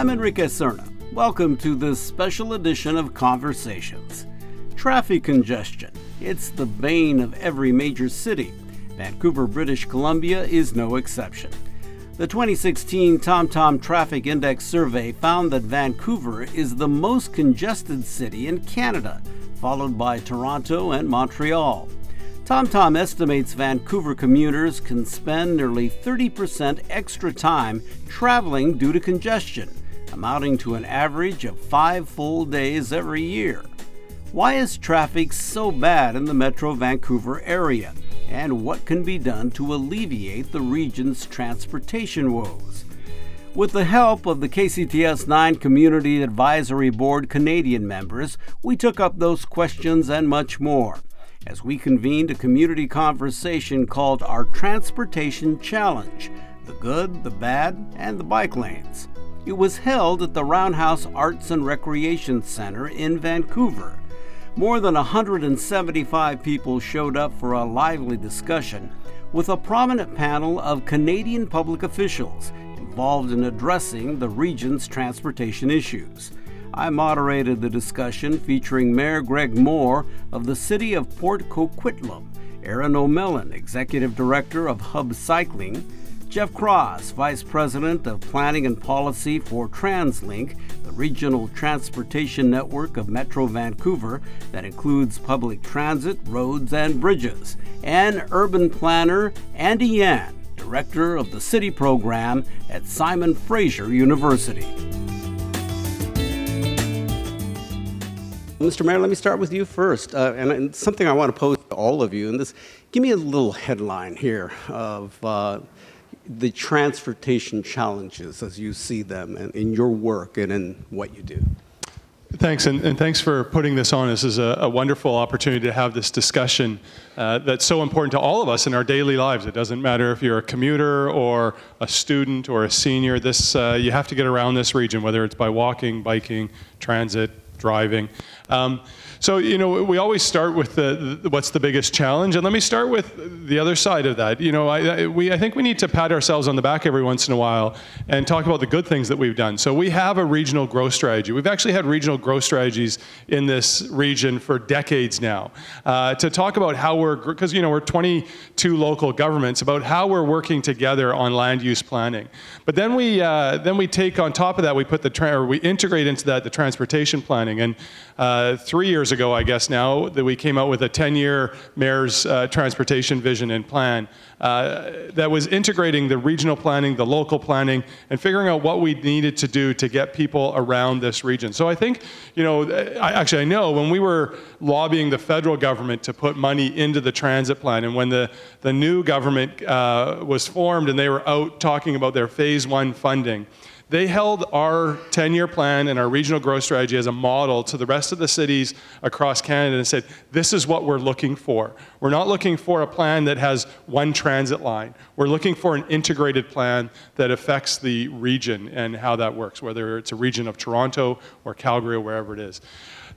I'm Enrique Cerna. Welcome to this special edition of Conversations. Traffic congestion. It's the bane of every major city. Vancouver, British Columbia is no exception. The 2016 TomTom Traffic Index survey found that Vancouver is the most congested city in Canada, followed by Toronto and Montreal. TomTom estimates Vancouver commuters can spend nearly 30% extra time traveling due to congestion amounting to an average of five full days every year. Why is traffic so bad in the Metro Vancouver area? And what can be done to alleviate the region's transportation woes? With the help of the KCTS 9 Community Advisory Board Canadian members, we took up those questions and much more as we convened a community conversation called Our Transportation Challenge The Good, the Bad, and the Bike Lanes. It was held at the Roundhouse Arts and Recreation Center in Vancouver. More than 175 people showed up for a lively discussion with a prominent panel of Canadian public officials involved in addressing the region's transportation issues. I moderated the discussion featuring Mayor Greg Moore of the city of Port Coquitlam, Erin O'Melinn, Executive Director of Hub Cycling, Geoff Cross, Vice President of Planning and Policy for TransLink, the regional transportation network of Metro Vancouver that includes public transit, roads, and bridges, and urban planner Andy Yan, Director of the City Program at Simon Fraser University. Mr. Mayor, let me start with you first. Uh, and, and, something I want to pose to all of you, and this, give me a little headline here of uh, the transportation challenges as you see them in, in your work and in what you do. Thanks, and, and, thanks for putting this on. This is a, a wonderful opportunity to have this discussion uh, that's so important to all of us in our daily lives. It doesn't matter if you're a commuter or a student or a senior. This uh, you have to get around this region, whether it's by walking, biking, transit, driving. Um, so, you know, we always start with the, the, what's the biggest challenge, and let me start with the other side of that. You know, I, I, we, I think we need to pat ourselves on the back every once in a while and talk about the good things that we've done. So, we have a regional growth strategy. We've actually had regional growth strategies in this region for decades now. Uh, to talk about how we're, because, you know, we're 22 local governments, about how we're working together on land use planning. But then we, uh, then we take on top of that, we put the, tra- or we integrate into that the transportation planning. And uh, three years ago, I guess now, that we came out with a 10 year mayor's uh, transportation vision and plan uh, that was integrating the regional planning, the local planning, and figuring out what we needed to do to get people around this region. So I think, you know, I, actually, I know when we were lobbying the federal government to put money into the transit plan, and when the, the new government uh, was formed and they were out talking about their phase one funding, they held our 10 year plan and our regional growth strategy as a model to the rest of the cities across Canada and said, This is what we're looking for. We're not looking for a plan that has one transit line. We're looking for an integrated plan that affects the region and how that works, whether it's a region of Toronto or Calgary or wherever it is.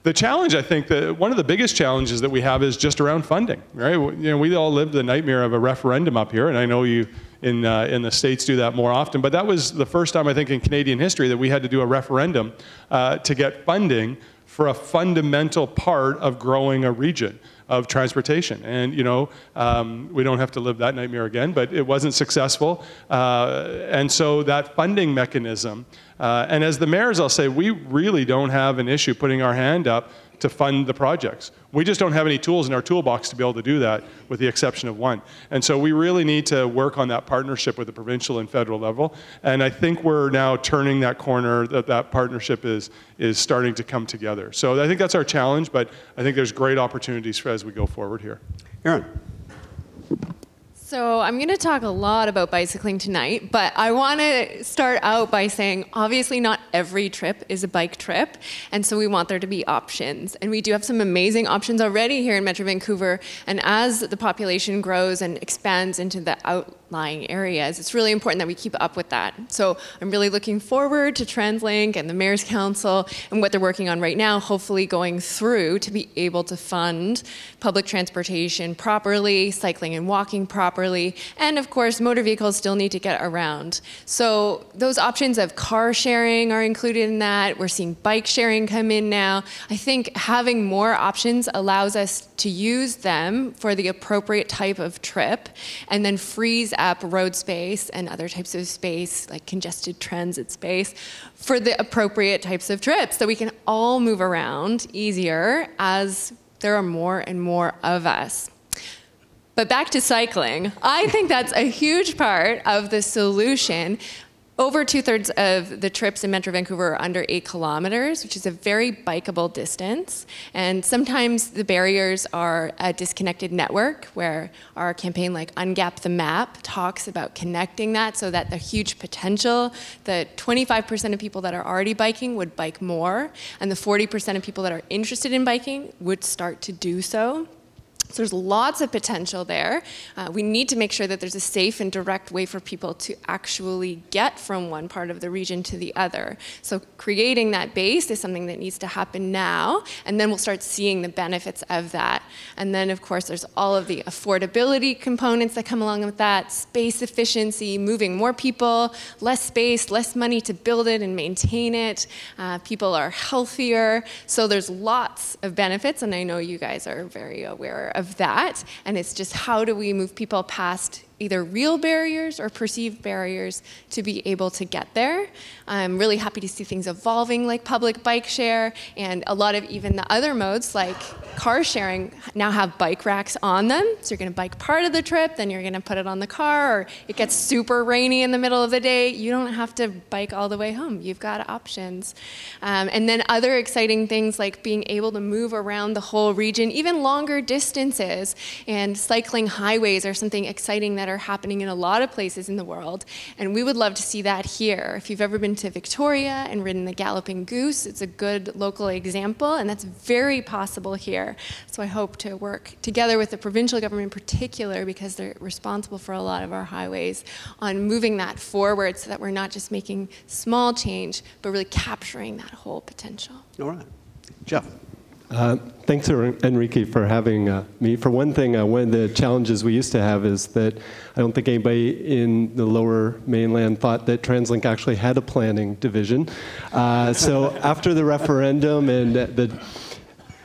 The challenge, I think, that one of the biggest challenges that we have is just around funding, right? You know, we all live the nightmare of a referendum up here, and I know you in, uh, in the States do that more often. But that was the first time, I think, in Canadian history that we had to do a referendum uh, to get funding for a fundamental part of growing a region of transportation. And, you know, um, we don't have to live that nightmare again, but it wasn't successful. Uh, and so that funding mechanism, uh, and as the mayors, I'll say, we really don't have an issue putting our hand up to fund the projects. We just don't have any tools in our toolbox to be able to do that, with the exception of one. And so we really need to work on that partnership with the provincial and federal level. And I think we're now turning that corner, that that partnership is, is starting to come together. So I think that's our challenge, but I think there's great opportunities for as we go forward here. Erin. So, I'm going to talk a lot about bicycling tonight, but I want to start out by saying obviously, not every trip is a bike trip, and so we want there to be options. And we do have some amazing options already here in Metro Vancouver. And as the population grows and expands into the out outlying areas. It's really important that we keep up with that. So I'm really looking forward to TransLink and the Mayor's Council and what they're working on right now, hopefully going through to be able to fund public transportation properly, cycling and walking properly, and of course, motor vehicles still need to get around. So those options of car sharing are included in that. We're seeing bike sharing come in now. I think having more options allows us to use them for the appropriate type of trip and then frees up road space and other types of space, like congested transit space, for the appropriate types of trips so we can all move around easier as there are more and more of us. But back to cycling, I think that's a huge part of the solution. Over two thirds of the trips in Metro Vancouver are under eight kilometers, which is a very bikeable distance. And sometimes the barriers are a disconnected network, where our campaign, like Ungap the Map, talks about connecting that so that the huge potential, the 25% of people that are already biking would bike more, and the 40% of people that are interested in biking would start to do so. So there's lots of potential there. Uh, we need to make sure that there's a safe and direct way for people to actually get from one part of the region to the other. So creating that base is something that needs to happen now, and then we'll start seeing the benefits of that. And then, of course, there's all of the affordability components that come along with that, space efficiency, moving more people, less space, less money to build it and maintain it. Uh, people are healthier. So there's lots of benefits, and I know you guys are very aware of of that, and it's just how do we move people past either real barriers or perceived barriers to be able to get there. I'm really happy to see things evolving like public bike share and a lot of even the other modes like car sharing now have bike racks on them. So you're going to bike part of the trip, then you're going to put it on the car, or it gets super rainy in the middle of the day. You don't have to bike all the way home. You've got options. Um, and then other exciting things like being able to move around the whole region, even longer distances, and cycling highways are something exciting that are happening in a lot of places in the world. And we would love to see that here. If you've ever been to Victoria and ridden the Galloping Goose, it's a good local example, and that's very possible here. So I hope to work together with the provincial government in particular, because they're responsible for a lot of our highways, on moving that forward so that we're not just making small change, but really capturing that whole potential. All right. Geoff. Uh, thanks, Enrique, for having uh, me. For one thing, uh, one of the challenges we used to have is that I don't think anybody in the lower mainland thought that TransLink actually had a planning division. Uh, so after the referendum and the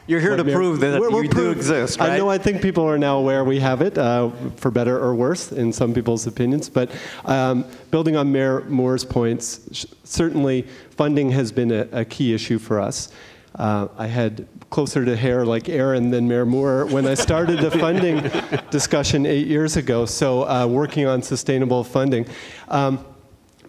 you're here to prove that we're, we're you do exist, right? I know. I think people are now aware we have it, uh, for better or worse, in some people's opinions. But um, building on Mayor Moore's points, certainly funding has been a, a key issue for us. Uh, I had closer to hair like Erin than Mayor Moore when I started the funding discussion eight years ago. So uh, working on sustainable funding. Um,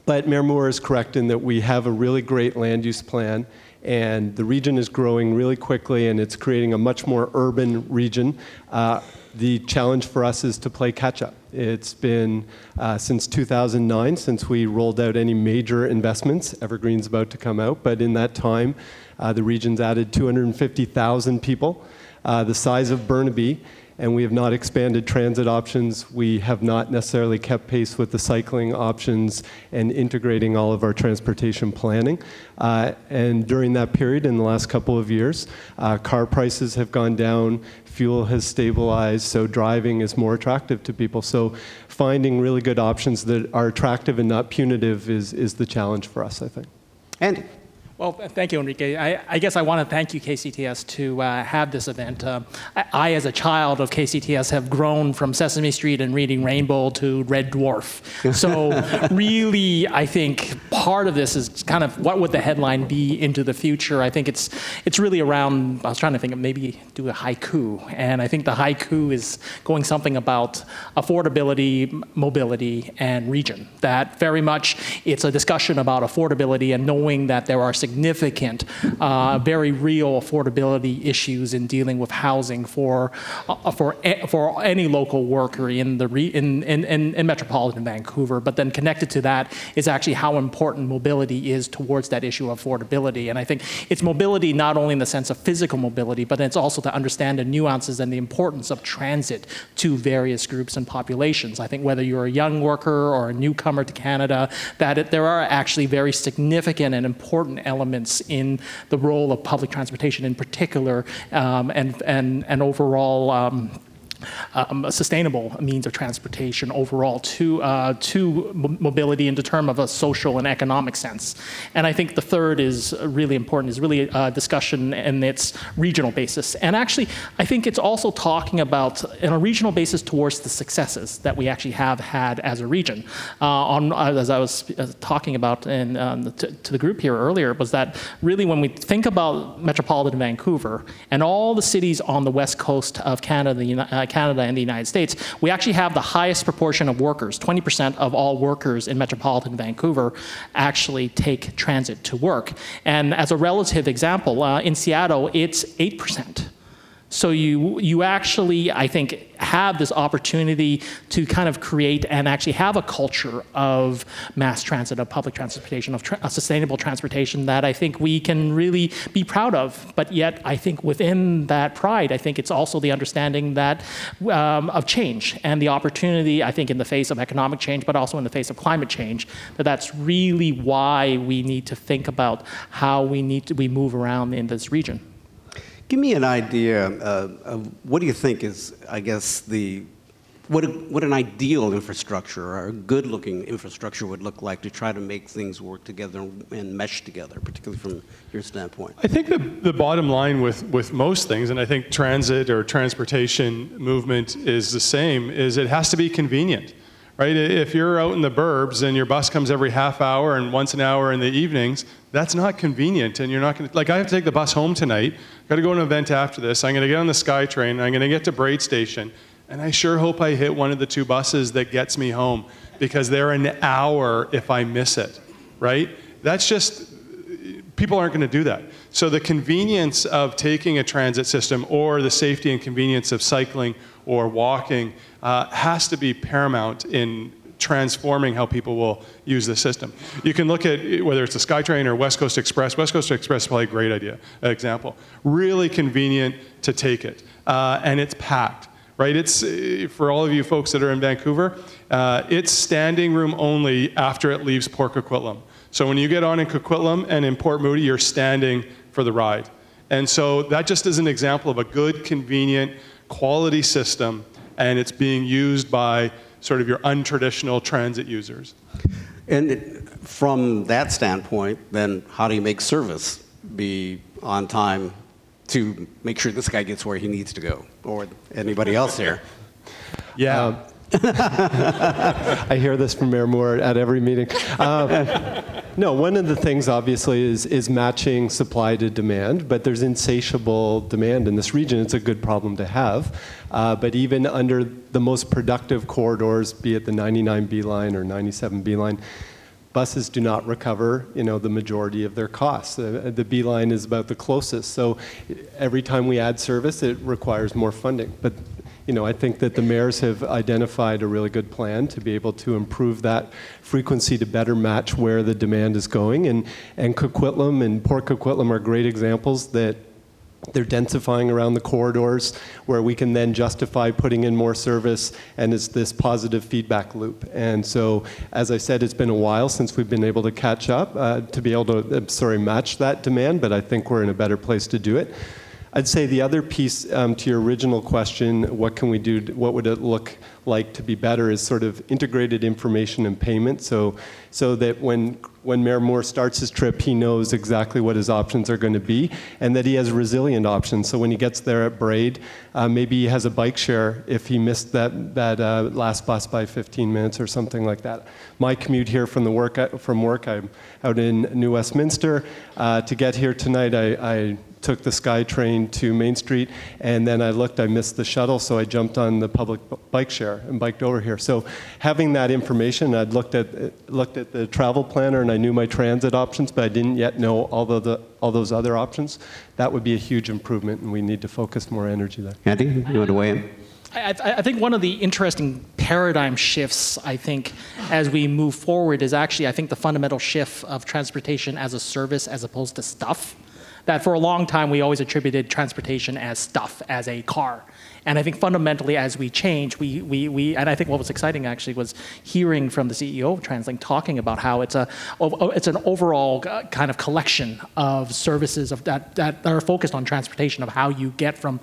but Mayor Moore is correct in that we have a really great land use plan and the region is growing really quickly and it's creating a much more urban region. Uh, the challenge for us is to play catch up. It's been uh, since 2009 since we rolled out any major investments. Evergreen's about to come out, but in that time, uh, the region's added 250,000 people, uh, the size of Burnaby, and we have not expanded transit options. We have not necessarily kept pace with the cycling options and integrating all of our transportation planning. Uh, and during that period, in the last couple of years, uh, car prices have gone down, fuel has stabilized, so driving is more attractive to people. So finding really good options that are attractive and not punitive is, is the challenge for us, I think. Andy. Well, thank you, Enrique. I, I, guess I want to thank you, KCTS, to uh, have this event. Uh, I, I, as a child of KCTS, have grown from Sesame Street and Reading Rainbow to Red Dwarf. So, really, I think part of this is kind of what would the headline be into the future. I think it's it's really around. I was trying to think of maybe do a haiku, and I think the haiku is going something about affordability, mobility, and region. That very much it's a discussion about affordability and knowing that there are significant, uh, very real affordability issues in dealing with housing for uh, for for any local worker in the re, in, in, in, in metropolitan Vancouver. But then connected to that is actually how important important mobility is towards that issue of affordability. And I think it's mobility not only in the sense of physical mobility, but it's also to understand the nuances and the importance of transit to various groups and populations. I think whether you're a young worker or a newcomer to Canada, that it, there are actually very significant and important elements in the role of public transportation in particular um, and, and, and overall. Um, um, a sustainable means of transportation overall to, uh, to mobility in the term of a social and economic sense. And I think the third is really important, is really a discussion in its regional basis. And actually, I think it's also talking about, in a regional basis, towards the successes that we actually have had as a region. Uh, on, as I was uh, talking about in, um, to, to the group here earlier, was that really when we think about metropolitan Vancouver and all the cities on the west coast of Canada, the uh, Canada and the United States, we actually have the highest proportion of workers. 20% of all workers in metropolitan Vancouver actually take transit to work. And as a relative example, uh, in Seattle, it's 8%. So you, you actually, I think, have this opportunity to kind of create and actually have a culture of mass transit, of public transportation, of tra- sustainable transportation that I think we can really be proud of. But yet, I think within that pride, I think it's also the understanding that um, of change and the opportunity, I think, in the face of economic change, but also in the face of climate change, that that's really why we need to think about how we need to we move around in this region. Give me an idea uh, of what do you think is, I guess, the what, what an ideal infrastructure or a good looking infrastructure would look like to try to make things work together and mesh together, particularly from your standpoint? I think the, the bottom line with, with most things, and I think transit or transportation movement is the same, is it has to be convenient right? If you're out in the burbs and your bus comes every half hour and once an hour in the evenings, that's not convenient. And you're not going to, like, I have to take the bus home tonight. Got to go to an event after this. I'm going to get on the SkyTrain. I'm going to get to Braid Station. And I sure hope I hit one of the two buses that gets me home because they're an hour if I miss it, right? That's just, people aren't going to do that. So the convenience of taking a transit system or the safety and convenience of cycling or walking uh, has to be paramount in transforming how people will use the system. You can look at whether it's the SkyTrain or West Coast Express. West Coast Express is probably a great idea, example. Really convenient to take it, uh, and it's packed. Right, it's for all of you folks that are in Vancouver. Uh, it's standing room only after it leaves Port Coquitlam. So when you get on in Coquitlam and in Port Moody, you're standing for the ride. And so that just is an example of a good, convenient, quality system and it's being used by sort of your untraditional transit users. And it, from that standpoint, then how do you make service be on time to make sure this guy gets where he needs to go, or anybody else here? Yeah. Um, I hear this from Mayor Moore at every meeting. Um, no, one of the things obviously is, is matching supply to demand, but there's insatiable demand in this region. It's a good problem to have. Uh, but even under the most productive corridors, be it the 99B line or 97B line, buses do not recover, you know, the majority of their costs. Uh, the B line is about the closest. So every time we add service, it requires more funding. But you know, I think that the mayors have identified a really good plan to be able to improve that frequency to better match where the demand is going. And, and Coquitlam and Port Coquitlam are great examples that they're densifying around the corridors where we can then justify putting in more service and it's this positive feedback loop and so as i said it's been a while since we've been able to catch up uh, to be able to uh, sorry match that demand but i think we're in a better place to do it I'd say the other piece um, to your original question, what can we do, what would it look like to be better, is sort of integrated information and payment. So, so that when, when Mayor Moore starts his trip, he knows exactly what his options are going to be and that he has resilient options. So when he gets there at Braid, uh, maybe he has a bike share if he missed that, that uh, last bus by 15 minutes or something like that. My commute here from, the work, from work, I'm out in New Westminster. Uh, to get here tonight, I, I took the SkyTrain to Main Street, and then I looked, I missed the shuttle, so I jumped on the public bike share and biked over here. So having that information, I'd looked at looked at the travel planner, and I knew my transit options, but I didn't yet know all the, the all those other options. That would be a huge improvement, and we need to focus more energy there. Andy, you want to weigh in? I, I, think one of the interesting paradigm shifts, I think, as we move forward is actually, I think, the fundamental shift of transportation as a service as opposed to stuff. That for a long time, we always attributed transportation as stuff, as a car. And I think fundamentally, as we change, we, we, we and I think what was exciting actually was hearing from the CEO of TransLink talking about how it's, a, it's an overall uh, kind of collection of services of that, that are focused on transportation, of how you get from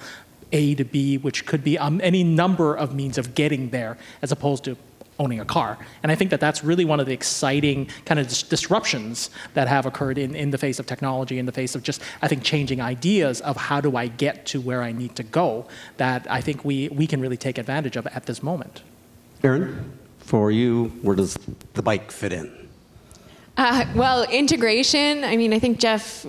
a to B, which could be um, any number of means of getting there, as opposed to owning a car. And I think that that's really one of the exciting kind of dis- disruptions that have occurred in, in the face of technology, in the face of just, I think, changing ideas of how do I get to where I need to go, that I think we, we can really take advantage of at this moment. Erin, for you, where does the bike fit in? Uh, well, integration, I mean, I think Geoff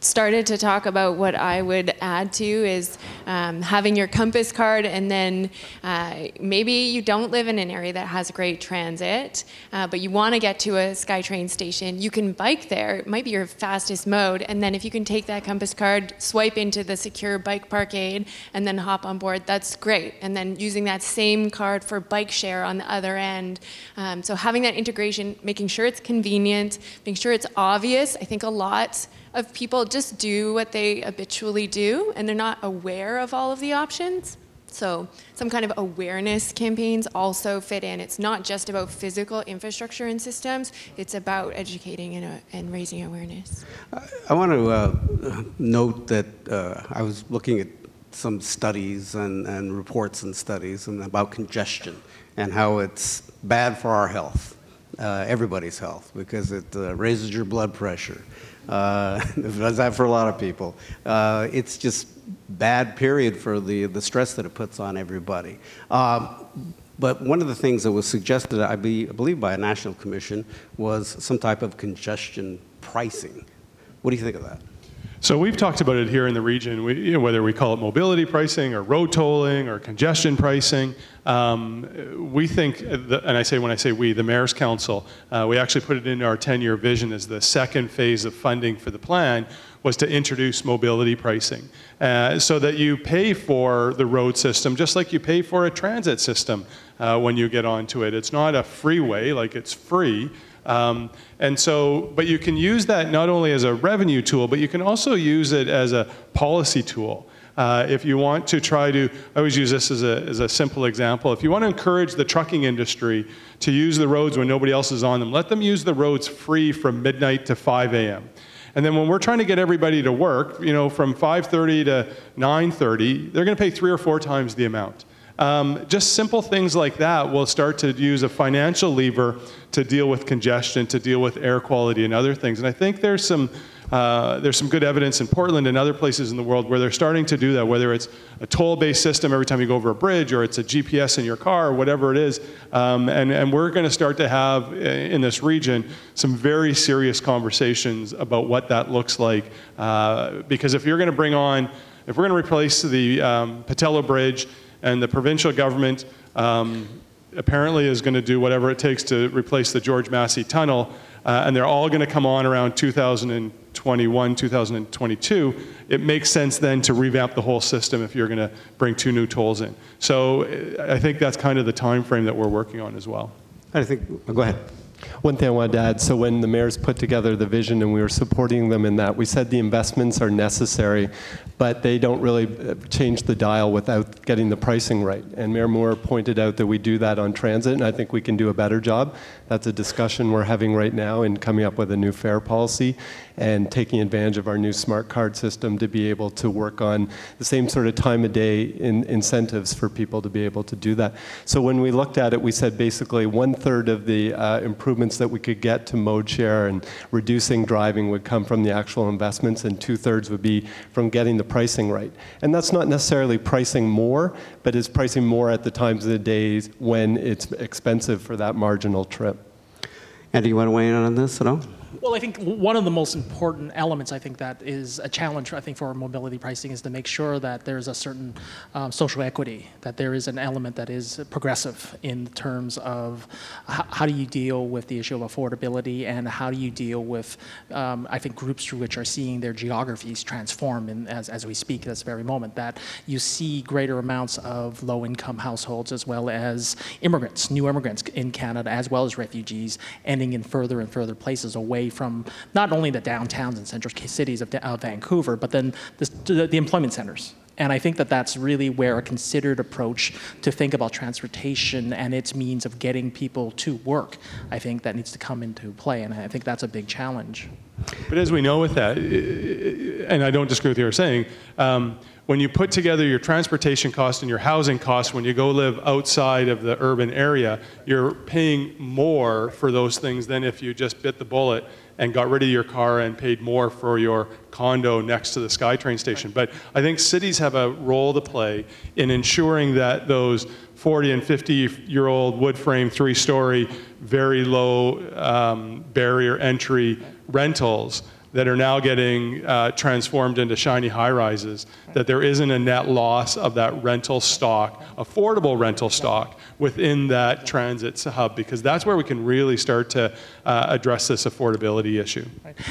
started to talk about what I would add to is um, having your compass card, and then uh, maybe you don't live in an area that has great transit, uh, but you want to get to a SkyTrain station. You can bike there, it might be your fastest mode, and then if you can take that compass card, swipe into the secure bike parkade, and then hop on board, that's great. And then using that same card for bike share on the other end. Um, so having that integration, making sure it's convenient, making sure it's obvious. I think a lot of people just do what they habitually do and they're not aware of all of the options. So, some kind of awareness campaigns also fit in. It's not just about physical infrastructure and systems, it's about educating and, uh, and raising awareness. I want to uh, note that uh, I was looking at some studies and, and reports and studies and about congestion and how it's bad for our health, uh, everybody's health, because it uh, raises your blood pressure uh, does that for a lot of people. Uh, it's just bad period for the, the stress that it puts on everybody. Um, but one of the things that was suggested, I, be, I believe, by a national commission was some type of congestion pricing. What do you think of that? So we've talked about it here in the region, we, you know, whether we call it mobility pricing or road tolling or congestion pricing. Um, we think, the, and I say when I say we, the Mayor's Council, uh, we actually put it into our 10-year vision as the second phase of funding for the plan was to introduce mobility pricing uh, so that you pay for the road system just like you pay for a transit system uh, when you get onto it. It's not a freeway, like it's free. Um, and so, but you can use that not only as a revenue tool, but you can also use it as a policy tool. Uh, if you want to try to, I always use this as a, as a simple example. If you want to encourage the trucking industry to use the roads when nobody else is on them, let them use the roads free from midnight to 5 a.m. And then when we're trying to get everybody to work, you know, from 5:30 to 9:30, they're going to pay three or four times the amount. Um, just simple things like that will start to use a financial lever to deal with congestion, to deal with air quality and other things. And I think there's some, uh, there's some good evidence in Portland and other places in the world where they're starting to do that, whether it's a toll-based system every time you go over a bridge or it's a GPS in your car or whatever it is. Um, and, and we're going to start to have uh, in this region some very serious conversations about what that looks like. Uh, because if you're going to bring on, if we're going to replace the um, Pattullo Bridge, and the provincial government um, apparently is going to do whatever it takes to replace the George Massey Tunnel, uh, and they're all going to come on around 2021, 2022. It makes sense then to revamp the whole system if you're going to bring two new tolls in. So I think that's kind of the time frame that we're working on as well. I think, go ahead. One thing I wanted to add, so when the mayors put together the vision and we were supporting them in that, we said the investments are necessary, but they don't really uh, change the dial without getting the pricing right. And Mayor Moore pointed out that we do that on transit, and I think we can do a better job. That's a discussion we're having right now in coming up with a new fare policy and taking advantage of our new smart card system to be able to work on the same sort of time of day in incentives for people to be able to do that. So when we looked at it, we said basically one third of the uh, improvements that we could get to mode share and reducing driving would come from the actual investments, and two thirds would be from getting the pricing right. And that's not necessarily pricing more, but it's pricing more at the times of the days when it's expensive for that marginal trip. And do you want to weigh in on this at all? Well, I think one of the most important elements, I think that is a challenge, I think, for mobility pricing is to make sure that there's a certain um, social equity, that there is an element that is progressive in terms of h- how do you deal with the issue of affordability and how do you deal with, um, I think, groups through which are seeing their geographies transform in, as, as we speak at this very moment, that you see greater amounts of low income households as well as immigrants, new immigrants in Canada, as well as refugees, ending in further and further places away from not only the downtowns and central cities of, of Vancouver, but then the, the employment centers. And I think that that's really where a considered approach to think about transportation and its means of getting people to work, I think that needs to come into play. And I think that's a big challenge. But as we know with that, and I don't disagree with you're saying, um, when you put together your transportation cost and your housing cost, when you go live outside of the urban area, you're paying more for those things than if you just bit the bullet and got rid of your car and paid more for your condo next to the SkyTrain station. But I think cities have a role to play in ensuring that those 40 and 50 year old wood frame, three story, very low um, barrier entry rentals that are now getting uh, transformed into shiny high rises, that there isn't a net loss of that rental stock, affordable rental stock within that transit hub, because that's where we can really start to uh, address this affordability issue.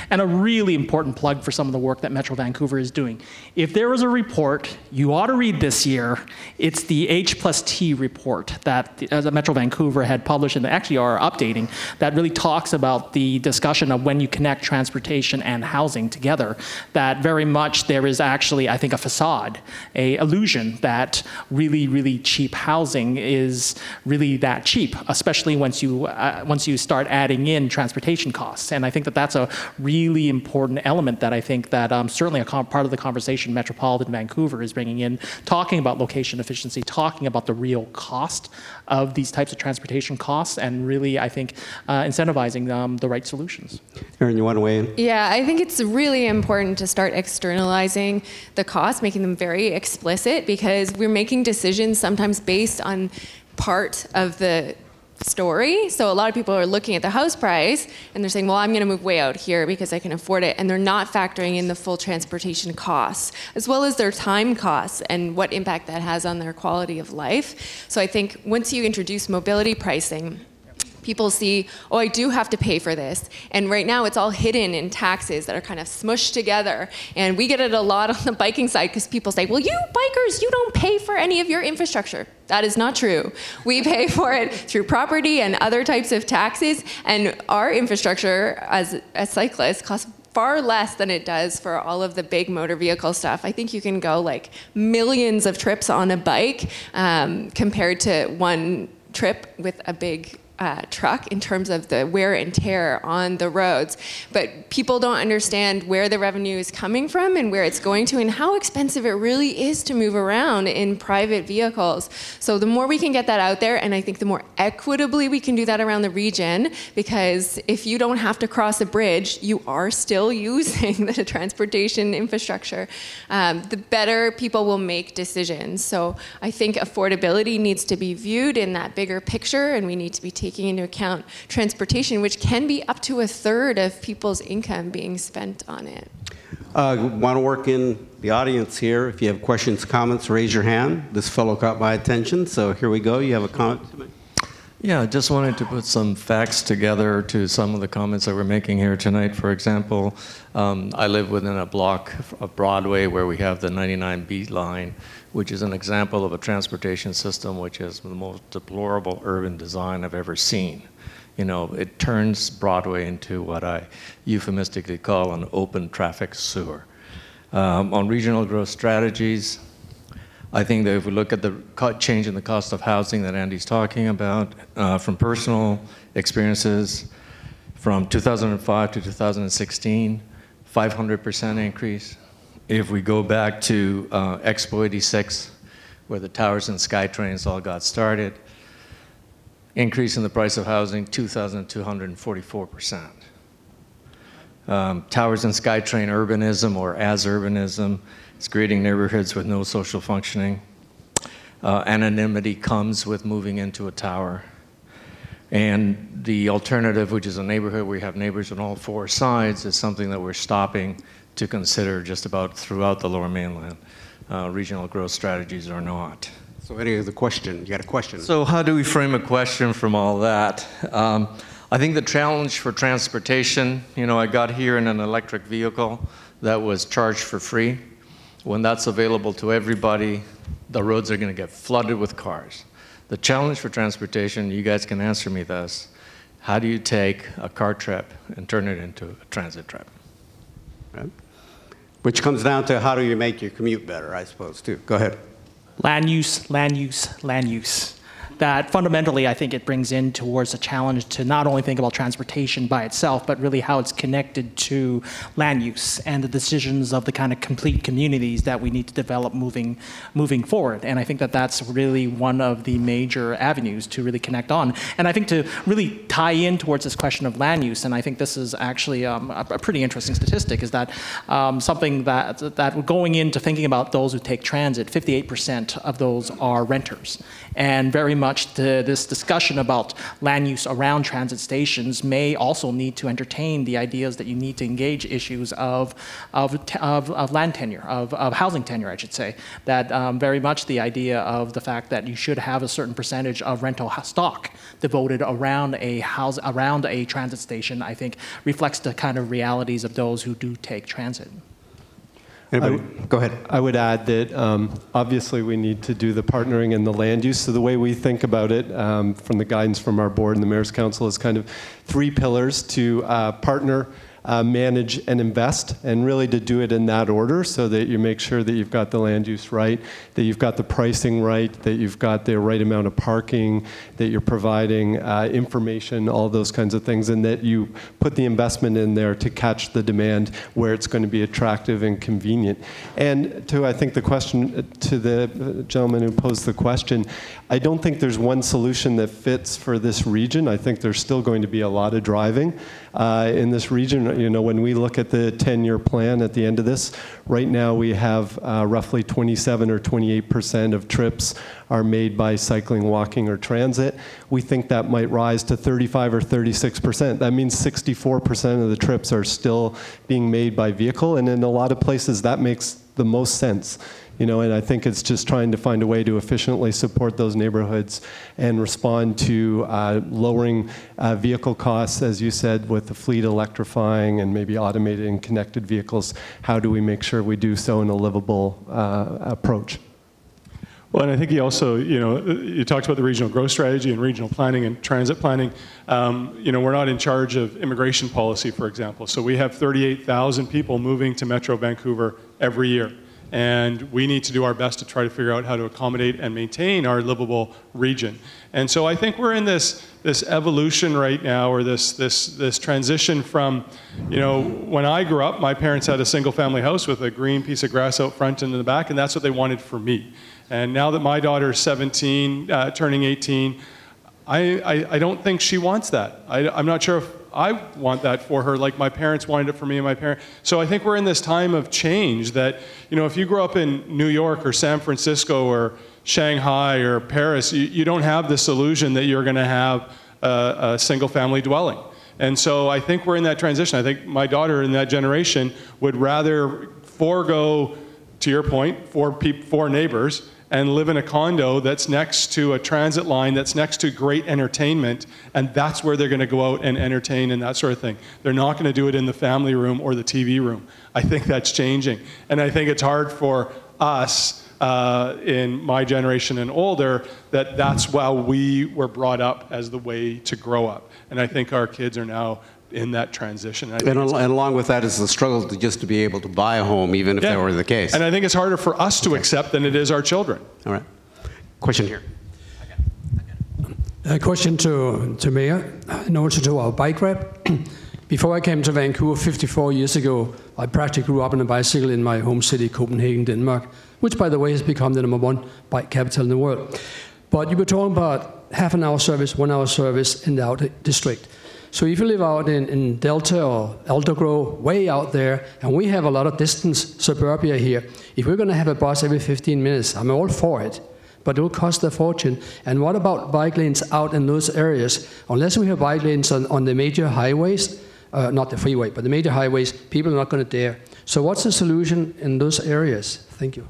And a really important plug for some of the work that Metro Vancouver is doing. If there was a report you ought to read this year, it's the H plus T report that uh, Metro Vancouver had published and actually are updating that really talks about the discussion of when you connect transportation and housing together, that very much there is actually, I think, a facade, a illusion that really, really cheap housing is really that cheap, especially once you uh, once you start adding in transportation costs. And I think that that's a really important element that I think that um, certainly a com- part of the conversation Metropolitan Vancouver is bringing in, talking about location efficiency, talking about the real cost of these types of transportation costs, and really, I think, uh, incentivizing um, the right solutions. Erin, you want to weigh in? Yeah, I think it's really important to start externalizing the costs, making them very explicit, because we're making decisions sometimes based on part of the story. So a lot of people are looking at the house price and they're saying, well, I'm going to move way out here because I can afford it. And they're not factoring in the full transportation costs, as well as their time costs and what impact that has on their quality of life. So I think once you introduce mobility pricing, people see, oh, I do have to pay for this. And right now it's all hidden in taxes that are kind of smushed together. And we get it a lot on the biking side because people say, well, you bikers, you don't pay for any of your infrastructure. That is not true. We pay for it through property and other types of taxes. And our infrastructure as, as cyclists costs far less than it does for all of the big motor vehicle stuff. I think you can go like millions of trips on a bike um, compared to one trip with a big uh, truck in terms of the wear and tear on the roads. But people don't understand where the revenue is coming from and where it's going to and how expensive it really is to move around in private vehicles. So the more we can get that out there, and I think the more equitably we can do that around the region, because if you don't have to cross a bridge, you are still using the transportation infrastructure, um, the better people will make decisions. So I think affordability needs to be viewed in that bigger picture, and we need to be taking taking into account transportation, which can be up to a third of people's income being spent on it. Uh, Want to work in the audience here. If you have questions, comments, raise your hand. This fellow caught my attention, so here we go. You have a comment? Yeah, I just wanted to put some facts together to some of the comments that we're making here tonight. For example, um, I live within a block of Broadway where we have the 99B line, which is an example of a transportation system which is the most deplorable urban design I've ever seen. You know, it turns Broadway into what I euphemistically call an open traffic sewer. Um, on regional growth strategies, I think that if we look at the change in the cost of housing that Andy's talking about, uh, from personal experiences, from 2005 to 2016, 500% increase. If we go back to uh, Expo 86, where the towers and SkyTrains all got started, increase in the price of housing, 2,244%. Um, towers and SkyTrain urbanism or as urbanism is creating neighborhoods with no social functioning. Uh, anonymity comes with moving into a tower. And the alternative, which is a neighborhood where you have neighbors on all four sides, is something that we're stopping to consider just about throughout the lower mainland, uh, regional growth strategies or not. So any other question? You got a question? So, how do we frame a question from all that? Um, I think the challenge for transportation, you know, I got here in an electric vehicle that was charged for free. When that's available to everybody, the roads are going to get flooded with cars. The challenge for transportation, you guys can answer me this how do you take a car trip and turn it into a transit trip? Right. Which comes down to how do you make your commute better, I suppose, too. Go ahead. Land use, land use, land use that fundamentally I think it brings in towards a challenge to not only think about transportation by itself, but really how it's connected to land use and the decisions of the kind of complete communities that we need to develop moving moving forward. And I think that that's really one of the major avenues to really connect on. And I think to really tie in towards this question of land use, and I think this is actually um, a, a, pretty interesting statistic, is that um, something that that going into thinking about those who take transit, 58% of those are renters, and very much much the, this discussion about land use around transit stations may also need to entertain the ideas that you need to engage issues of, of, of, of land tenure, of, of housing tenure, I should say. That um, very much the idea of the fact that you should have a certain percentage of rental stock devoted around a house, around a transit station, I think reflects the kind of realities of those who do take transit. Anybody? Go ahead. I would add that um, obviously we need to do the partnering and the land use. So the way we think about it um, from the guidance from our board and the Mayor's Council is kind of three pillars to uh, partner uh, manage and invest, and really to do it in that order so that you make sure that you've got the land use right, that you've got the pricing right, that you've got the right amount of parking, that you're providing uh, information, all those kinds of things, and that you put the investment in there to catch the demand where it's going to be attractive and convenient. And to, I think, the question uh, to the gentleman who posed the question, I don't think there's one solution that fits for this region. I think there's still going to be a lot of driving uh, in this region. You know, when we look at the 10-year plan at the end of this, right now we have uh, roughly 27 or 28 percent of trips are made by cycling, walking, or transit. We think that might rise to 35 or 36 percent. That means 64 percent of the trips are still being made by vehicle, and in a lot of places that makes the most sense you know, and I think it's just trying to find a way to efficiently support those neighborhoods and respond to uh, lowering uh, vehicle costs, as you said, with the fleet electrifying and maybe automating connected vehicles. How do we make sure we do so in a livable uh, approach? Well, and I think he also, you know, you talked about the regional growth strategy and regional planning and transit planning. Um, you know, we're not in charge of immigration policy, for example. So we have 38,000 people moving to Metro Vancouver every year and we need to do our best to try to figure out how to accommodate and maintain our livable region. And so I think we're in this this evolution right now, or this this this transition from, you know, when I grew up, my parents had a single family house with a green piece of grass out front and in the back, and that's what they wanted for me. And now that my daughter is 17, uh, turning 18, I, I, I don't think she wants that. I, I'm not sure if I want that for her, like my parents wanted it for me and my parents. So I think we're in this time of change that, you know, if you grow up in New York or San Francisco or Shanghai or Paris, you, you don't have this illusion that you're going to have a, a single family dwelling. And so I think we're in that transition. I think my daughter in that generation would rather forego, to your point, four, pe- four neighbors and live in a condo that's next to a transit line, that's next to great entertainment, and that's where they're going to go out and entertain and that sort of thing. They're not going to do it in the family room or the TV room. I think that's changing. And I think it's hard for us uh, in my generation and older that that's how we were brought up as the way to grow up. And I think our kids are now in that transition. And, and, and, along with that is the struggle to just to be able to buy a home, even if yeah. that were the case. And I think it's harder for us to okay. accept than it is our children. All right. Question here. A question to, to Mayor and also to our bike rep. Before I came to Vancouver 54 years ago, I practically grew up on a bicycle in my home city, Copenhagen, Denmark, which, by the way, has become the number one bike capital in the world. But you were talking about half an hour service, one hour service in the outer district. So if you live out in, in Delta or Aldergrove, way out there, and we have a lot of distance suburbia here, if we're going to have a bus every 15 minutes, I'm all for it. but it will cost a fortune. And what about bike lanes out in those areas? Unless we have bike lanes on, on the major highways, uh, not the freeway, but the major highways, people are not going to dare. So, what's the solution in those areas? Thank you.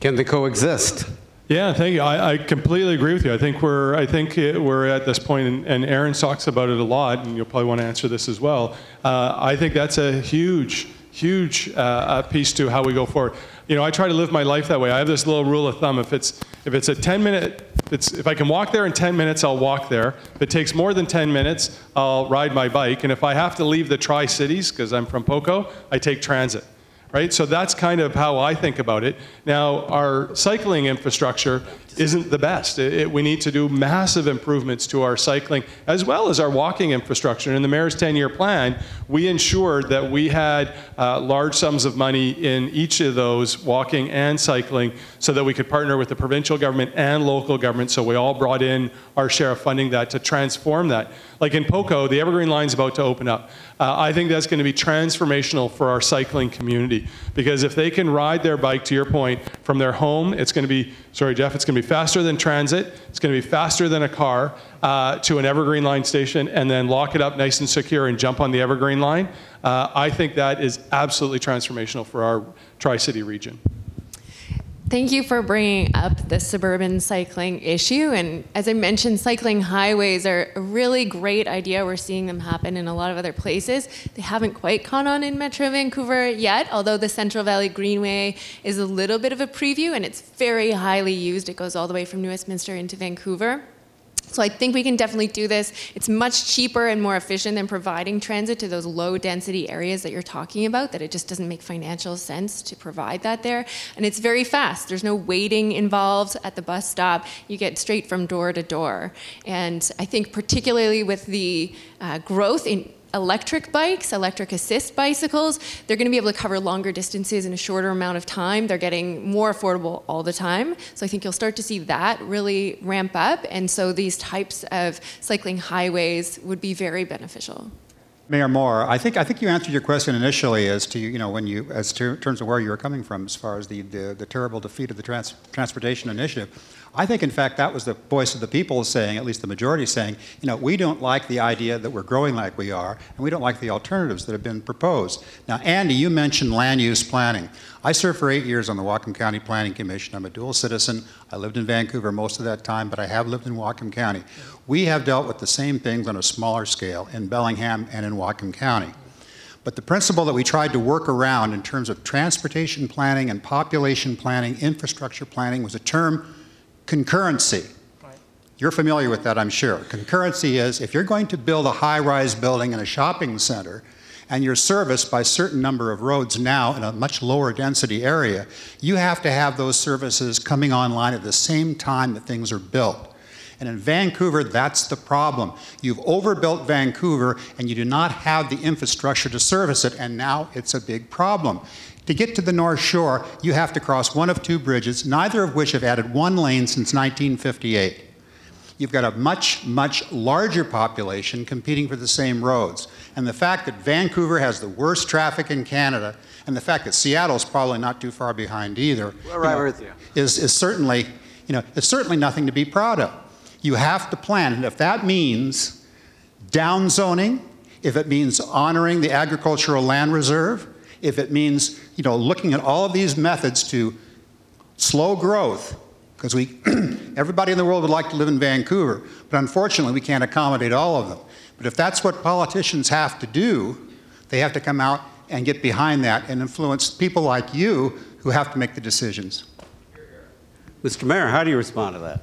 Can they coexist? Yeah, thank you. I, I completely agree with you. I think we're I think it, we're at this point, and, and Erin talks about it a lot, and you'll probably want to answer this as well. Uh, I think that's a huge, huge uh, piece to how we go forward. You know, I try to live my life that way. I have this little rule of thumb: if it's if it's a 10 minute, it's, if I can walk there in 10 minutes, I'll walk there. If it takes more than 10 minutes, I'll ride my bike. And if I have to leave the Tri Cities because I'm from Poco, I take transit right? So that's kind of how I think about it. Now, our cycling infrastructure isn't the best. It, it, we need to do massive improvements to our cycling as well as our walking infrastructure. In the mayor's 10 year plan, we ensured that we had uh, large sums of money in each of those, walking and cycling, so that we could partner with the provincial government and local government. So we all brought in our share of funding that to transform that. Like in Poco, the Evergreen Line is about to open up. Uh, I think that's going to be transformational for our cycling community because if they can ride their bike, to your point, from their home, it's going to be, sorry, Geoff, it's going to be faster than transit, it's going to be faster than a car uh, to an Evergreen Line station, and then lock it up nice and secure and jump on the Evergreen Line. Uh, I think that is absolutely transformational for our Tri City region. Thank you for bringing up the suburban cycling issue. And as I mentioned, cycling highways are a really great idea. We're seeing them happen in a lot of other places. They haven't quite caught on in Metro Vancouver yet, although the Central Valley Greenway is a little bit of a preview and it's very highly used. It goes all the way from New Westminster into Vancouver. So I think we can definitely do this. It's much cheaper and more efficient than providing transit to those low density areas that you're talking about, that it just doesn't make financial sense to provide that there. And it's very fast. There's no waiting involved at the bus stop. You get straight from door to door. And I think particularly with the uh, growth in electric bikes, electric assist bicycles, they're going to be able to cover longer distances in a shorter amount of time. They're getting more affordable all the time. So I think you'll start to see that really ramp up. And so these types of cycling highways would be very beneficial. Mayor Moore, I think I think you answered your question initially as to you know when you as to, in terms of where you were coming from as far as the the, the terrible defeat of the trans, transportation initiative. I think, in fact, that was the voice of the people saying, at least the majority saying, you know, we don't like the idea that we're growing like we are, and we don't like the alternatives that have been proposed. Now, Andy, you mentioned land use planning. I served for eight years on the Whatcom County Planning Commission. I'm a dual citizen. I lived in Vancouver most of that time, but I have lived in Whatcom County. We have dealt with the same things on a smaller scale in Bellingham and in Whatcom County. But the principle that we tried to work around in terms of transportation planning and population planning, infrastructure planning, was a term concurrency. You're familiar with that, I'm sure. Concurrency is if you're going to build a high rise building in a shopping center and you're serviced by a certain number of roads now in a much lower density area, you have to have those services coming online at the same time that things are built. And in Vancouver, that's the problem. You've overbuilt Vancouver and you do not have the infrastructure to service it, and now it's a big problem. To get to the North Shore, you have to cross one of two bridges, neither of which have added one lane since 1958. You've got a much, much larger population competing for the same roads. And the fact that Vancouver has the worst traffic in Canada, and the fact that Seattle's probably not too far behind either, right know, with you. Is, is certainly, you know, it's certainly nothing to be proud of. You have to plan, and if that means downzoning, if it means honoring the agricultural land reserve, if it means you know, looking at all of these methods to slow growth, because we, everybody in the world would like to live in Vancouver, but unfortunately we can't accommodate all of them. But if that's what politicians have to do, they have to come out and get behind that and influence people like you who have to make the decisions. Mr. Mayor, how do you respond to that?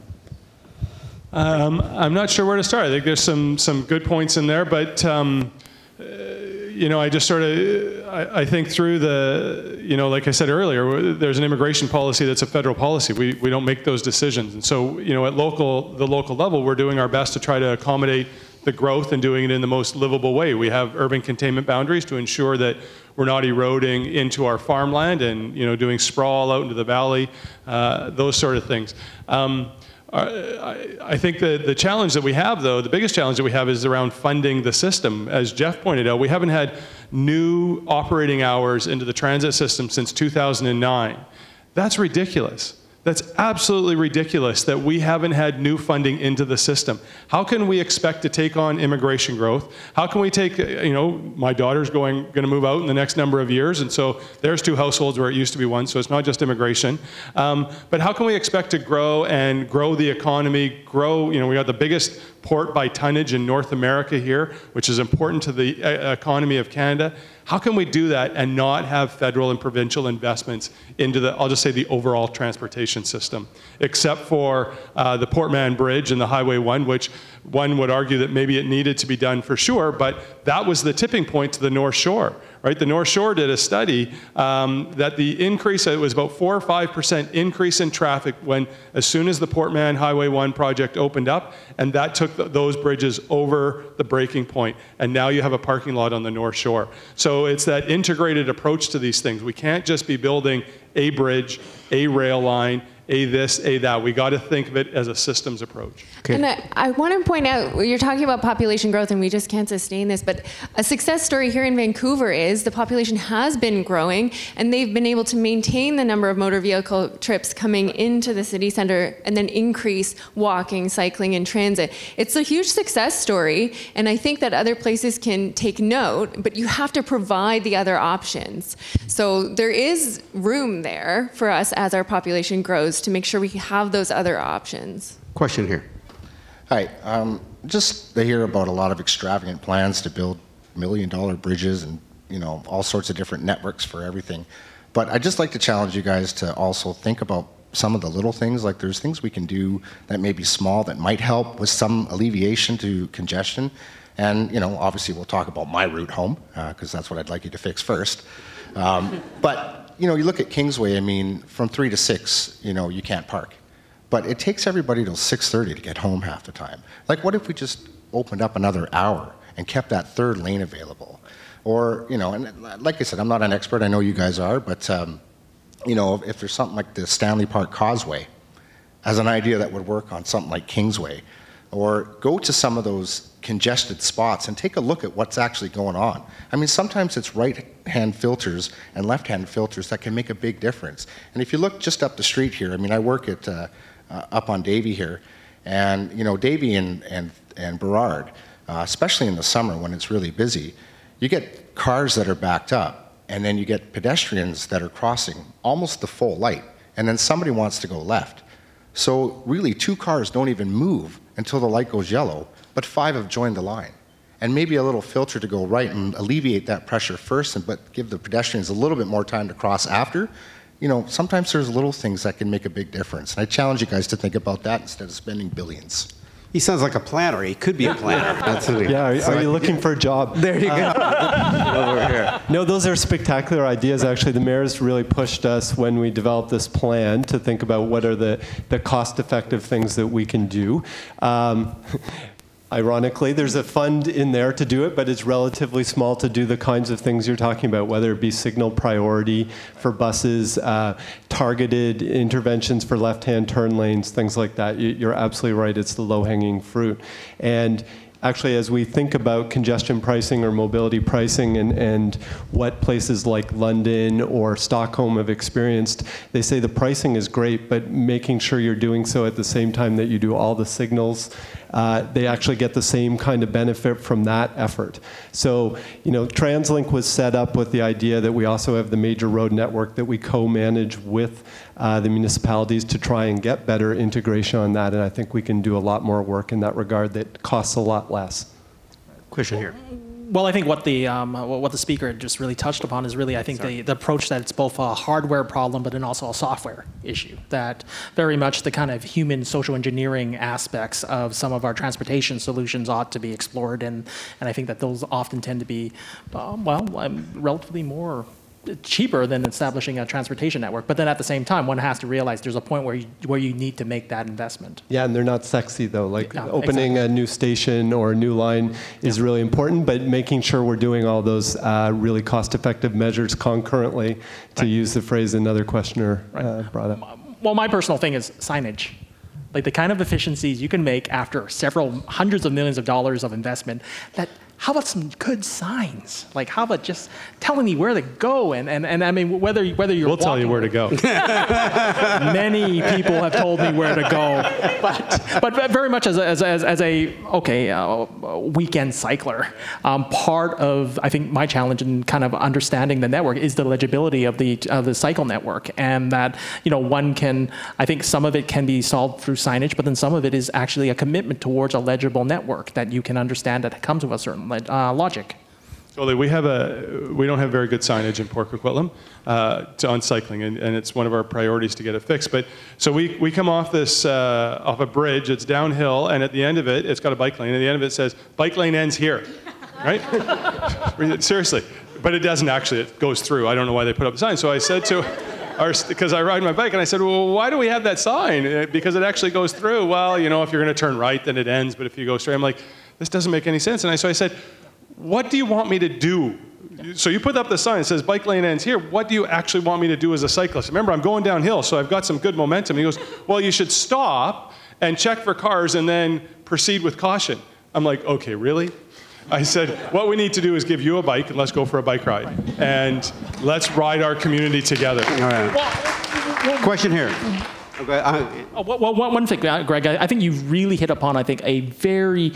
Um, I'm not sure where to start. I think there's some some good points in there, but um, uh, you know, I just sort of, I, I, think through the, you know, like I said earlier, there's an immigration policy that's a federal policy. We, we don't make those decisions. And so, you know, at local, the local level, we're doing our best to try to accommodate the growth and doing it in the most livable way. We have urban containment boundaries to ensure that we're not eroding into our farmland and, you know, doing sprawl out into the valley, uh, those sort of things. Um, I think the, the challenge that we have, though, the biggest challenge that we have is around funding the system. As Geoff pointed out, we haven't had new operating hours into the transit system since 2009. That's ridiculous. That's absolutely ridiculous that we haven't had new funding into the system. How can we expect to take on immigration growth? How can we take, you know, my daughter's going, going to move out in the next number of years, and so there's two households where it used to be one, so it's not just immigration. Um, but how can we expect to grow and grow the economy, grow, you know, we got the biggest port by tonnage in North America here, which is important to the uh, economy of Canada. How can we do that and not have federal and provincial investments into the, I'll just say, the overall transportation system, except for uh, the Port Mann Bridge and the Highway 1, which one would argue that maybe it needed to be done for sure, but that was the tipping point to the North Shore right? The North Shore did a study um, that the increase, it was about 4 or 5% increase in traffic when, as soon as the Port Mann Highway 1 project opened up, and that took the, those bridges over the breaking. And now you have a parking lot on the North Shore. So it's that integrated approach to these things. We can't just be building a bridge, a rail line, a this, a that. We got to think of it as a systems approach. Okay. And I, I want to point out, you're talking about population growth and we just can't sustain this, but a success story here in Vancouver is the population has been growing and they've been able to maintain the number of motor vehicle trips coming into the city center and then increase walking, cycling, and transit. It's a huge success story and I think that other places can take note, but you have to provide the other options. So there is room there for us as our population grows to make sure we have those other options. Question here. Hi. Um, just to hear about a lot of extravagant plans to build million dollar bridges and you know all sorts of different networks for everything. But I'd just like to challenge you guys to also think about some of the little things. Like there's things we can do that may be small that might help with some alleviation to congestion. And you know, obviously, we'll talk about my route home because uh, that's what I'd like you to fix first. Um, but you know, you look at Kingsway. I mean, from three to six, you know, you can't park, but it takes everybody till six thirty to get home half the time. Like, what if we just opened up another hour and kept that third lane available? Or, you know, and like I said, I'm not an expert. I know you guys are, but um, you know, if there's something like the Stanley Park Causeway, as an idea that would work on something like Kingsway, or go to some of those congested spots and take a look at what's actually going on. I mean, sometimes it's right hand filters and left hand filters that can make a big difference. And if you look just up the street here, I mean, I work at uh, uh, up on Davie here, and you know, Davie and, and, and Burrard, uh, especially in the summer when it's really busy, you get cars that are backed up, and then you get pedestrians that are crossing almost the full light, and then somebody wants to go left. So, really, two cars don't even move until the light goes yellow, but five have joined the line. And maybe a little filter to go right and alleviate that pressure first, and, but give the pedestrians a little bit more time to cross after. You know, sometimes there's little things that can make a big difference. And I challenge you guys to think about that instead of spending billions. He sounds like a planner. He could be a planner. That's who he yeah, are, are you looking for a job? There you go. Uh, Over here. No, those are spectacular ideas. Actually, the mayor's really pushed us when we developed this plan to think about what are the, the cost-effective things that we can do. Um, Ironically, there's a fund in there to do it, but it's relatively small to do the kinds of things you're talking about, whether it be signal priority for buses, uh, targeted interventions for left hand turn lanes, things like that. You're absolutely right, it's the low hanging fruit. And actually, as we think about congestion pricing or mobility pricing and, and what places like London or Stockholm have experienced, they say the pricing is great, but making sure you're doing so at the same time that you do all the signals, uh, they actually get the same kind of benefit from that effort. So, you know, TransLink was set up with the idea that we also have the major road network that we co-manage with uh, the municipalities to try and get better integration on that. And I think we can do a lot more work in that regard that costs a lot less. Question here. Well, I think what the um, what the speaker just really touched upon is really, I think, the, the approach that it's both a hardware problem, but then also a software issue. That very much the kind of human social engineering aspects of some of our transportation solutions ought to be explored, and and I think that those often tend to be, um, well, um, relatively more cheaper than establishing a transportation network. But then at the same time, one has to realize there's a point where you, where you need to make that investment. Yeah, and they're not sexy though. Like yeah, opening exactly. a new station or a new line is yeah. really important, but making sure we're doing all those uh, really cost-effective measures concurrently, to right. use the phrase another questioner right. uh, brought up. Well, my personal thing is signage like the kind of efficiencies you can make after several hundreds of millions of dollars of investment that how about some good signs? Like, how about just telling me where to go? And, and, and I mean, whether, whether you're We'll tell you where to go. Many people have told me where to go, but, but very much as a, as, as, as a okay uh, weekend cycler, um, part of I think my challenge in kind of understanding the network is the legibility of the of the cycle network, and that you know one can I think some of it can be solved through signage, but then some of it is actually a commitment towards a legible network that you can understand that comes with a certain uh, logic. Totally. We have a we don't have very good signage in Port Coquitlam uh, to, on cycling, and, and it's one of our priorities to get it fixed. But so we, we come off this uh, off a bridge. It's downhill, and at the end of it, it's got a bike lane. At the end of it says bike lane ends here, right? Seriously, but it doesn't actually. It goes through. I don't know why they put up the sign. So I said to our, because I ride my bike, and I said, well, why do we have that sign? Uh, because it actually goes through. Well, you know, if you're going to turn right, then it ends. But if you go straight, I'm like, this doesn't make any sense. And I, so I said, what do you want me to do? So you put up the sign that says bike lane ends here. What do you actually want me to do as a cyclist? Remember, I'm going downhill, so I've got some good momentum. he goes, Well, you should stop and check for cars and then proceed with caution. I'm like, Okay, really? I said, What we need to do is give you a bike and let's go for a bike ride. And let's ride our community together. All right. Question here. Okay. Oh, well, one thing, uh, Greg, I think you've really hit upon, I think, a very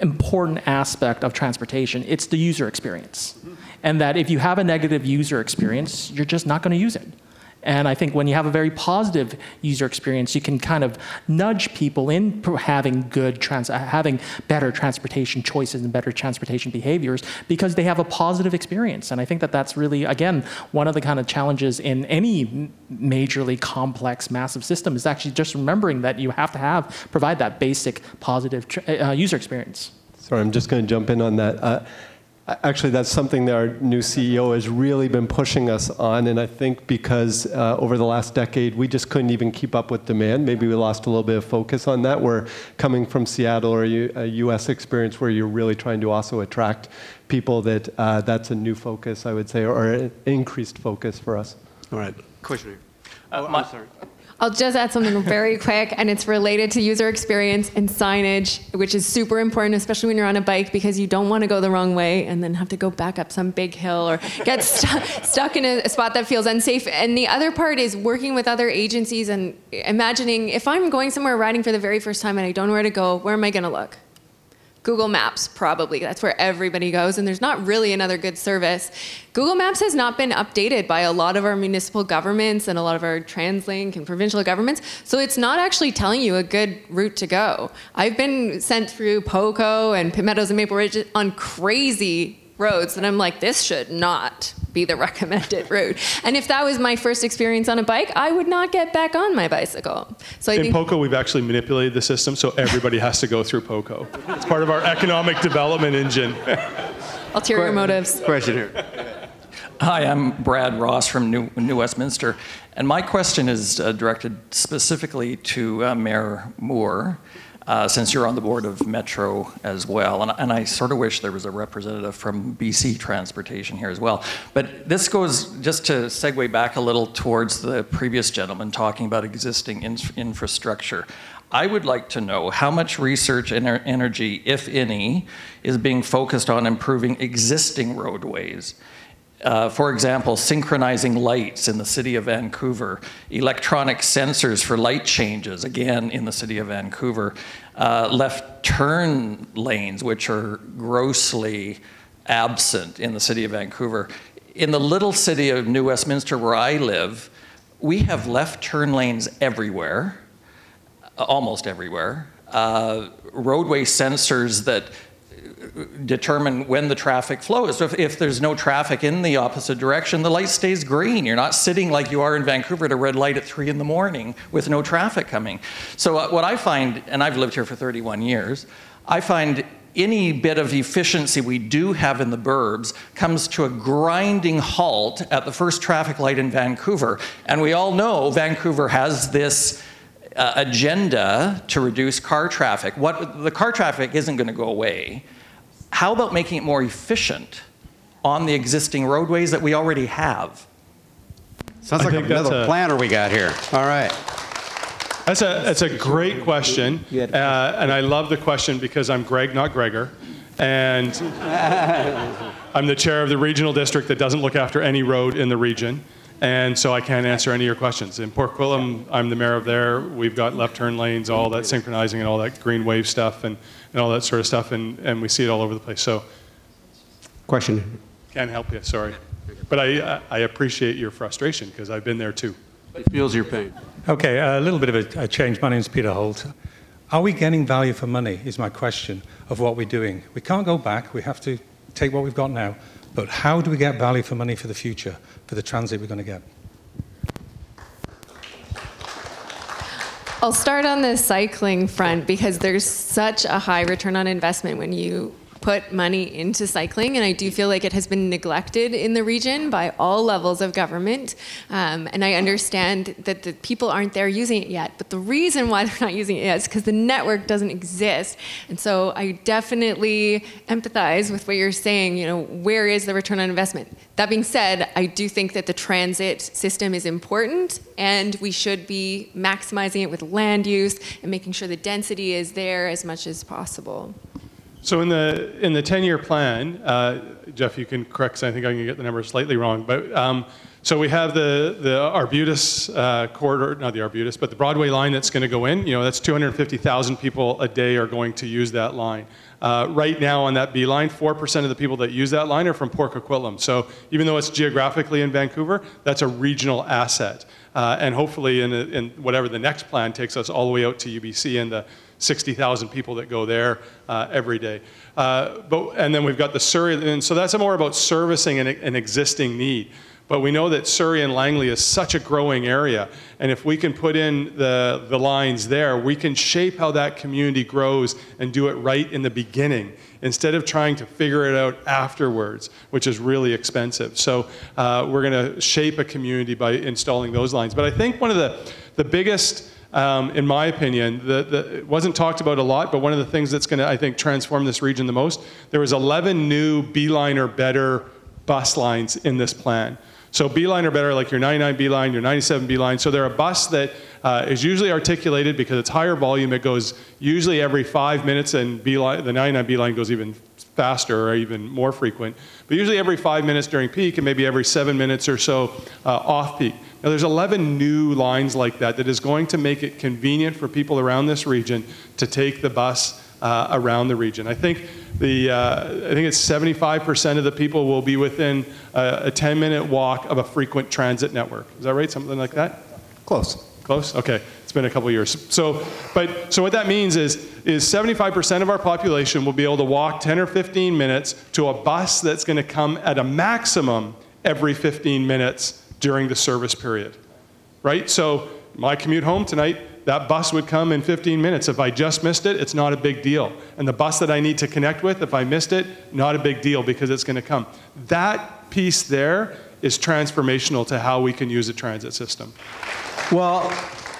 important aspect of transportation. It's the user experience. And that if you have a negative user experience, you're just not going to use it. And I think when you have a very positive user experience, you can kind of nudge people in having good trans, having better transportation choices and better transportation behaviors because they have a positive experience. And I think that that's really, again, one of the kind of challenges in any majorly complex, massive system is actually just remembering that you have to have provide that basic positive uh, user experience. Sorry, I'm just going to jump in on that. Uh, Actually, that's something that our new CEO has really been pushing us on, and I think because uh, over the last decade we just couldn't even keep up with demand. Maybe we lost a little bit of focus on that. We're coming from Seattle or a U.S. experience where you're really trying to also attract people. That uh, that's a new focus, I would say, or an increased focus for us. All right, question here. Uh, oh, I'm sorry. I'll just add something very quick, and it's related to user experience and signage, which is super important, especially when you're on a bike, because you don't want to go the wrong way and then have to go back up some big hill or get stu- stuck in a spot that feels unsafe. And the other part is working with other agencies and imagining if I'm going somewhere riding for the very first time and I don't know where to go, where am I going to look? Google Maps, probably. That's where everybody goes, and there's not really another good service. Google Maps has not been updated by a lot of our municipal governments and a lot of our TransLink and provincial governments, so it's not actually telling you a good route to go. I've been sent through Poco and Pitt Meadows and Maple Ridge on crazy roads and I'm like, this should not be the recommended route. And if that was my first experience on a bike, I would not get back on my bicycle. So I in think POCO, we've actually manipulated the system so everybody has to go through POCO. It's part of our economic development engine. Ulterior Qu- motives. Question here. Hi, I'm Brad Ross from New, New Westminster, and my question is uh, directed specifically to uh, Mayor Moore uh, since you're on the board of Metro as well. And, and, I sort of wish there was a representative from BC Transportation here as well. But this goes just to segue back a little towards the previous gentleman talking about existing in- infrastructure. I would like to know how much research and energy, if any, is being focused on improving existing roadways uh, for example, synchronizing lights in the city of Vancouver, electronic sensors for light changes, again in the city of Vancouver, uh, left turn lanes, which are grossly absent in the city of Vancouver. In the little city of New Westminster, where I live, we have left turn lanes everywhere, almost everywhere. Uh, roadway sensors that determine when the traffic flows. So if, if, there's no traffic in the opposite direction, the light stays green. You're not sitting like you are in Vancouver at a red light at 3 in the morning with no traffic coming. So, uh, what I find, and I've lived here for 31 years, I find any bit of efficiency we do have in the burbs comes to a grinding halt at the first traffic light in Vancouver. And we all know Vancouver has this. Uh, agenda to reduce car traffic. What the car traffic isn't going to go away. How about making it more efficient on the existing roadways that we already have? Sounds like another a, planner we got here. All right. That's a, that's a great question. Uh, and I love the question because I'm Greg, not Gregor. And I'm the chair of the regional district that doesn't look after any road in the region. And so I can't answer any of your questions. In Port Coquitlam, I'm the mayor of there. We've got left turn lanes, all that synchronizing and all that green wave stuff and, and all that sort of stuff. And, and we see it all over the place. So Question. can't help you, sorry. But I, I appreciate your frustration because I've been there too. It feels your pain. Okay, a little bit of a, a change. My name is Peter Holt. Are we getting value for money? Is my question of what we're doing. We can't go back. We have to take what we've got now. But how do we get value for money for the future, for the transit we're going to get? I'll start on the cycling front because there's such a high return on investment when you put money into cycling, and I do feel like it has been neglected in the region by all levels of government. Um, and I understand that the people aren't there using it yet, but the reason why they're not using it yet is because the network doesn't exist. And so I definitely empathize with what you're saying. You know, where is the return on investment? That being said, I do think that the transit system is important, and we should be maximizing it with land use and making sure the density is there as much as possible. So in the in the 10-year plan, uh, Geoff, you can correct. I think I can get the numbers slightly wrong, but um, so we have the the Arbutus uh, corridor, not the Arbutus, but the Broadway line that's going to go in. You know, that's 250,000 people a day are going to use that line. Uh, right now on that B line, 4% of the people that use that line are from Port Coquitlam. So even though it's geographically in Vancouver, that's a regional asset. Uh, and hopefully, in, in whatever the next plan takes us all the way out to UBC and the 60,000 people that go there uh, every day. Uh, but, and then we've got the Surrey, and so that's more about servicing an, an existing need. But we know that Surrey and Langley is such a growing area. And if we can put in the, the lines there, we can shape how that community grows and do it right in the beginning instead of trying to figure it out afterwards, which is really expensive. So uh, we're going to shape a community by installing those lines. But I think one of the, the biggest um, in my opinion. The, the, it wasn't talked about a lot, but one of the things that's going to, I think, transform this region the most, there was 11 new B-line or better bus lines in this plan. So B-line or better, like your 99 B-line, your 97 B-line. So they're a bus that uh, is usually articulated because it's higher volume. It goes usually every five minutes, and the 99 B-line goes even faster or even more frequent. But usually every five minutes during peak, and maybe every seven minutes or so uh, off peak. Now, there's 11 new lines like that that is going to make it convenient for people around this region to take the bus uh, around the region. I think the uh, I think it's 75% of the people will be within a, a 10-minute walk of a frequent transit network. Is that right? Something like that? Close. Close. Okay. It's been a couple years. So, but so what that means is is 75% of our population will be able to walk 10 or 15 minutes to a bus that's going to come at a maximum every 15 minutes during the service period, right? So my commute home tonight, that bus would come in 15 minutes. If I just missed it, it's not a big deal. And the bus that I need to connect with, if I missed it, not a big deal because it's going to come. That piece there is transformational to how we can use a transit system. Well,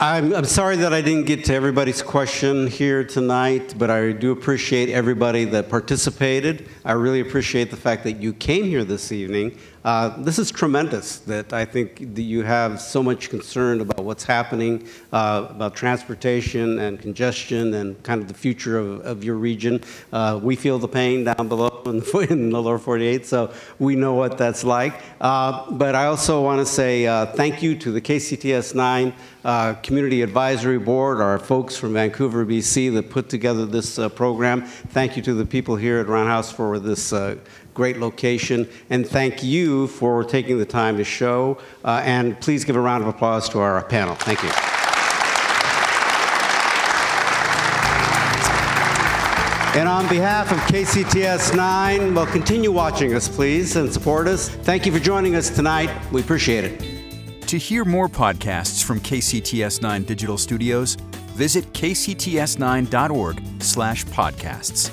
I'm, I'm sorry that I didn't get to everybody's question here tonight, but I do appreciate everybody that participated. I really appreciate the fact that you came here this evening. Uh, this is tremendous that I think that you have so much concern about what's happening, uh, about transportation and congestion and kind of the future of, of your region. Uh, we feel the pain down below in the, in the lower 48, so we know what that's like. Uh, but I also want to say uh, thank you to the KCTS 9 uh, Community Advisory Board, our folks from Vancouver, BC that put together this program. Thank you to the people here at Roundhouse for this great location. And thank you for taking the time to show. Uh, and please give a round of applause to our panel. Thank you. And on behalf of KCTS 9, well, continue watching us, please, and support us. Thank you for joining us tonight. We appreciate it. To hear more podcasts from KCTS 9 Digital Studios, visit kcts9.org slash podcasts.